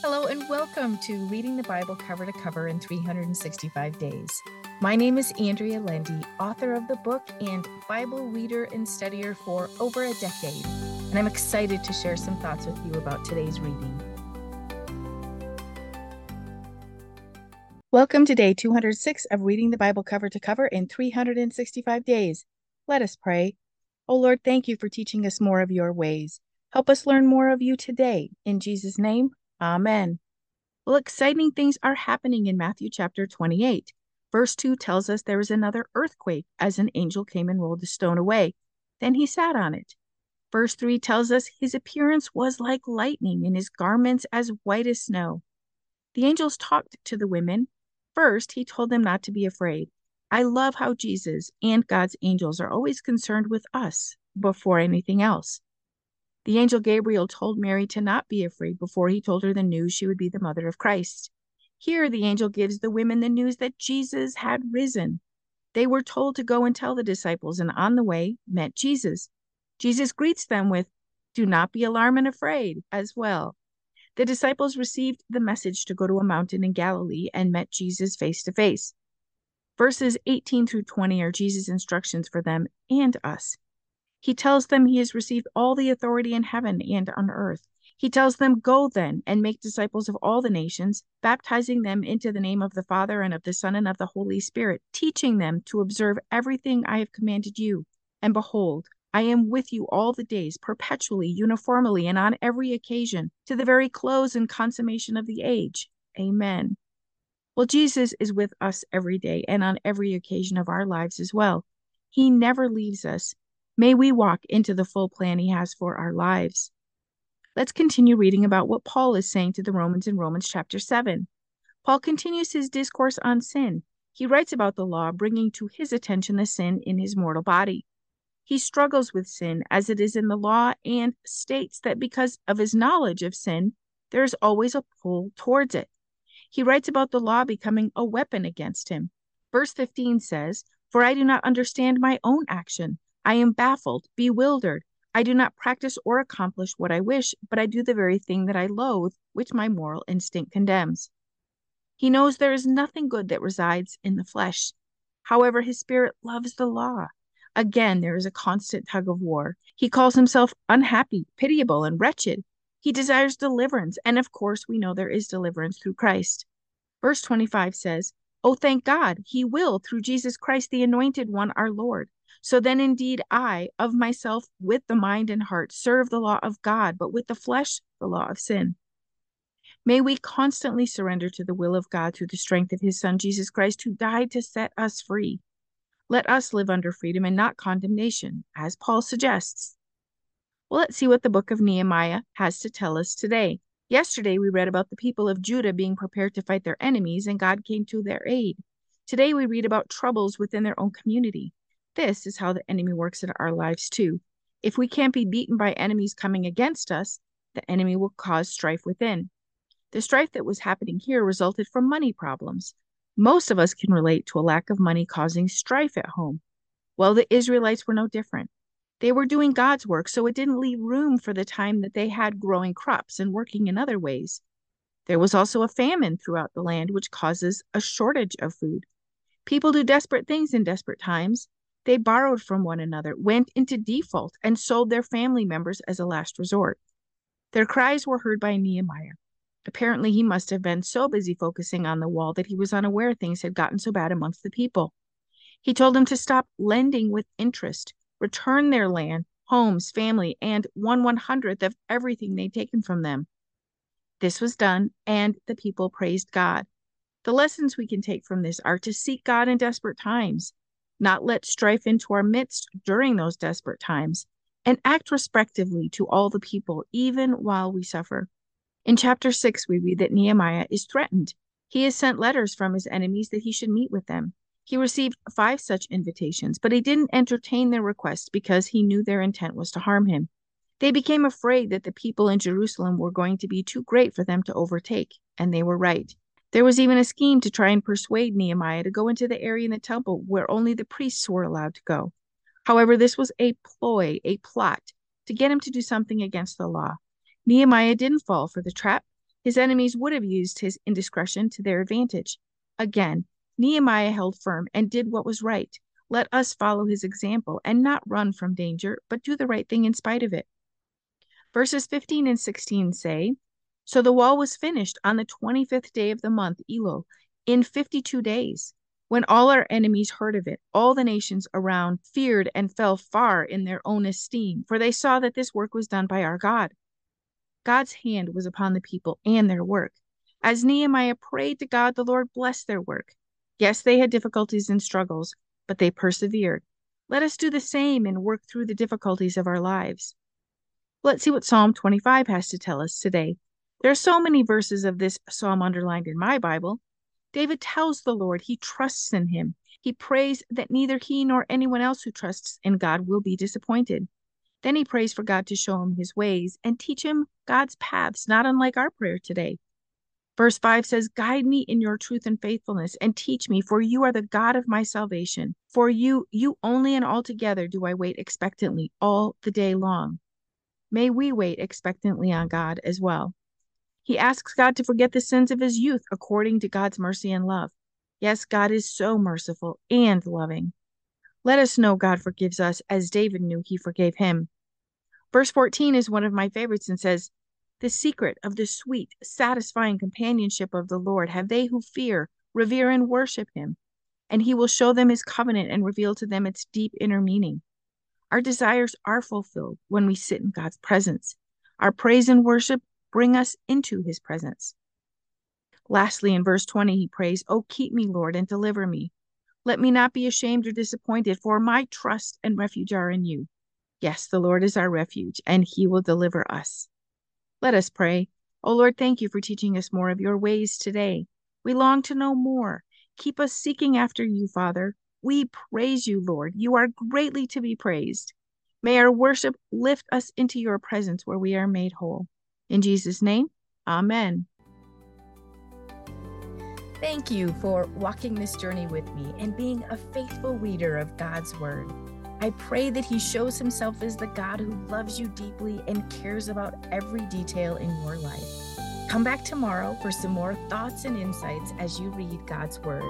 Hello, and welcome to Reading the Bible Cover to Cover in 365 Days. My name is Andrea Lendy, author of the book and Bible reader and studier for over a decade, and I'm excited to share some thoughts with you about today's reading. Welcome to day 206 of Reading the Bible Cover to Cover in 365 Days. Let us pray. O oh Lord, thank you for teaching us more of your ways. Help us learn more of you today. In Jesus' name, Amen. Well, exciting things are happening in Matthew chapter 28. Verse 2 tells us there was another earthquake as an angel came and rolled the stone away. Then he sat on it. Verse 3 tells us his appearance was like lightning and his garments as white as snow. The angels talked to the women. First, he told them not to be afraid. I love how Jesus and God's angels are always concerned with us before anything else. The angel Gabriel told Mary to not be afraid before he told her the news she would be the mother of Christ. Here, the angel gives the women the news that Jesus had risen. They were told to go and tell the disciples, and on the way met Jesus. Jesus greets them with, Do not be alarmed and afraid, as well. The disciples received the message to go to a mountain in Galilee and met Jesus face to face. Verses 18 through 20 are Jesus' instructions for them and us. He tells them he has received all the authority in heaven and on earth. He tells them, Go then and make disciples of all the nations, baptizing them into the name of the Father and of the Son and of the Holy Spirit, teaching them to observe everything I have commanded you. And behold, I am with you all the days, perpetually, uniformly, and on every occasion, to the very close and consummation of the age. Amen. Well, Jesus is with us every day and on every occasion of our lives as well. He never leaves us. May we walk into the full plan He has for our lives. Let's continue reading about what Paul is saying to the Romans in Romans chapter 7. Paul continues his discourse on sin. He writes about the law bringing to his attention the sin in his mortal body. He struggles with sin as it is in the law and states that because of his knowledge of sin, there is always a pull towards it. He writes about the law becoming a weapon against him. Verse 15 says, For I do not understand my own action. I am baffled, bewildered. I do not practice or accomplish what I wish, but I do the very thing that I loathe, which my moral instinct condemns. He knows there is nothing good that resides in the flesh. However, his spirit loves the law. Again, there is a constant tug of war. He calls himself unhappy, pitiable, and wretched. He desires deliverance, and of course, we know there is deliverance through Christ. Verse 25 says, Oh, thank God, he will, through Jesus Christ, the anointed one, our Lord. So then indeed I, of myself, with the mind and heart, serve the law of God, but with the flesh, the law of sin. May we constantly surrender to the will of God through the strength of his Son, Jesus Christ, who died to set us free. Let us live under freedom and not condemnation, as Paul suggests. Well, let's see what the book of Nehemiah has to tell us today. Yesterday, we read about the people of Judah being prepared to fight their enemies, and God came to their aid. Today, we read about troubles within their own community. This is how the enemy works in our lives too. If we can't be beaten by enemies coming against us, the enemy will cause strife within. The strife that was happening here resulted from money problems. Most of us can relate to a lack of money causing strife at home. Well, the Israelites were no different. They were doing God's work, so it didn't leave room for the time that they had growing crops and working in other ways. There was also a famine throughout the land, which causes a shortage of food. People do desperate things in desperate times, they borrowed from one another, went into default, and sold their family members as a last resort. Their cries were heard by Nehemiah. Apparently, he must have been so busy focusing on the wall that he was unaware things had gotten so bad amongst the people. He told them to stop lending with interest, return their land, homes, family, and one one hundredth of everything they'd taken from them. This was done, and the people praised God. The lessons we can take from this are to seek God in desperate times, not let strife into our midst during those desperate times, and act respectively to all the people, even while we suffer. In chapter 6, we read that Nehemiah is threatened. He has sent letters from his enemies that he should meet with them. He received five such invitations, but he didn't entertain their requests because he knew their intent was to harm him. They became afraid that the people in Jerusalem were going to be too great for them to overtake, and they were right. There was even a scheme to try and persuade Nehemiah to go into the area in the temple where only the priests were allowed to go. However, this was a ploy, a plot to get him to do something against the law. Nehemiah didn't fall for the trap. His enemies would have used his indiscretion to their advantage. Again, Nehemiah held firm and did what was right. Let us follow his example and not run from danger, but do the right thing in spite of it. Verses 15 and 16 say, So the wall was finished on the 25th day of the month, Elul, in 52 days. When all our enemies heard of it, all the nations around feared and fell far in their own esteem, for they saw that this work was done by our God. God's hand was upon the people and their work. As Nehemiah prayed to God, the Lord blessed their work. Yes, they had difficulties and struggles, but they persevered. Let us do the same and work through the difficulties of our lives. Let's see what Psalm 25 has to tell us today. There are so many verses of this psalm underlined in my Bible. David tells the Lord he trusts in him. He prays that neither he nor anyone else who trusts in God will be disappointed. Then he prays for God to show him his ways and teach him God's paths, not unlike our prayer today. Verse 5 says, Guide me in your truth and faithfulness, and teach me, for you are the God of my salvation. For you, you only and altogether do I wait expectantly all the day long. May we wait expectantly on God as well. He asks God to forget the sins of his youth according to God's mercy and love. Yes, God is so merciful and loving. Let us know God forgives us as David knew he forgave him. Verse 14 is one of my favorites and says, The secret of the sweet, satisfying companionship of the Lord have they who fear, revere, and worship him, and he will show them his covenant and reveal to them its deep inner meaning. Our desires are fulfilled when we sit in God's presence. Our praise and worship bring us into his presence. Lastly, in verse 20, he prays, Oh, keep me, Lord, and deliver me. Let me not be ashamed or disappointed, for my trust and refuge are in you. Yes, the Lord is our refuge, and he will deliver us. Let us pray. Oh Lord, thank you for teaching us more of your ways today. We long to know more. Keep us seeking after you, Father. We praise you, Lord. You are greatly to be praised. May our worship lift us into your presence where we are made whole. In Jesus' name, Amen. Thank you for walking this journey with me and being a faithful reader of God's Word. I pray that He shows Himself as the God who loves you deeply and cares about every detail in your life. Come back tomorrow for some more thoughts and insights as you read God's Word.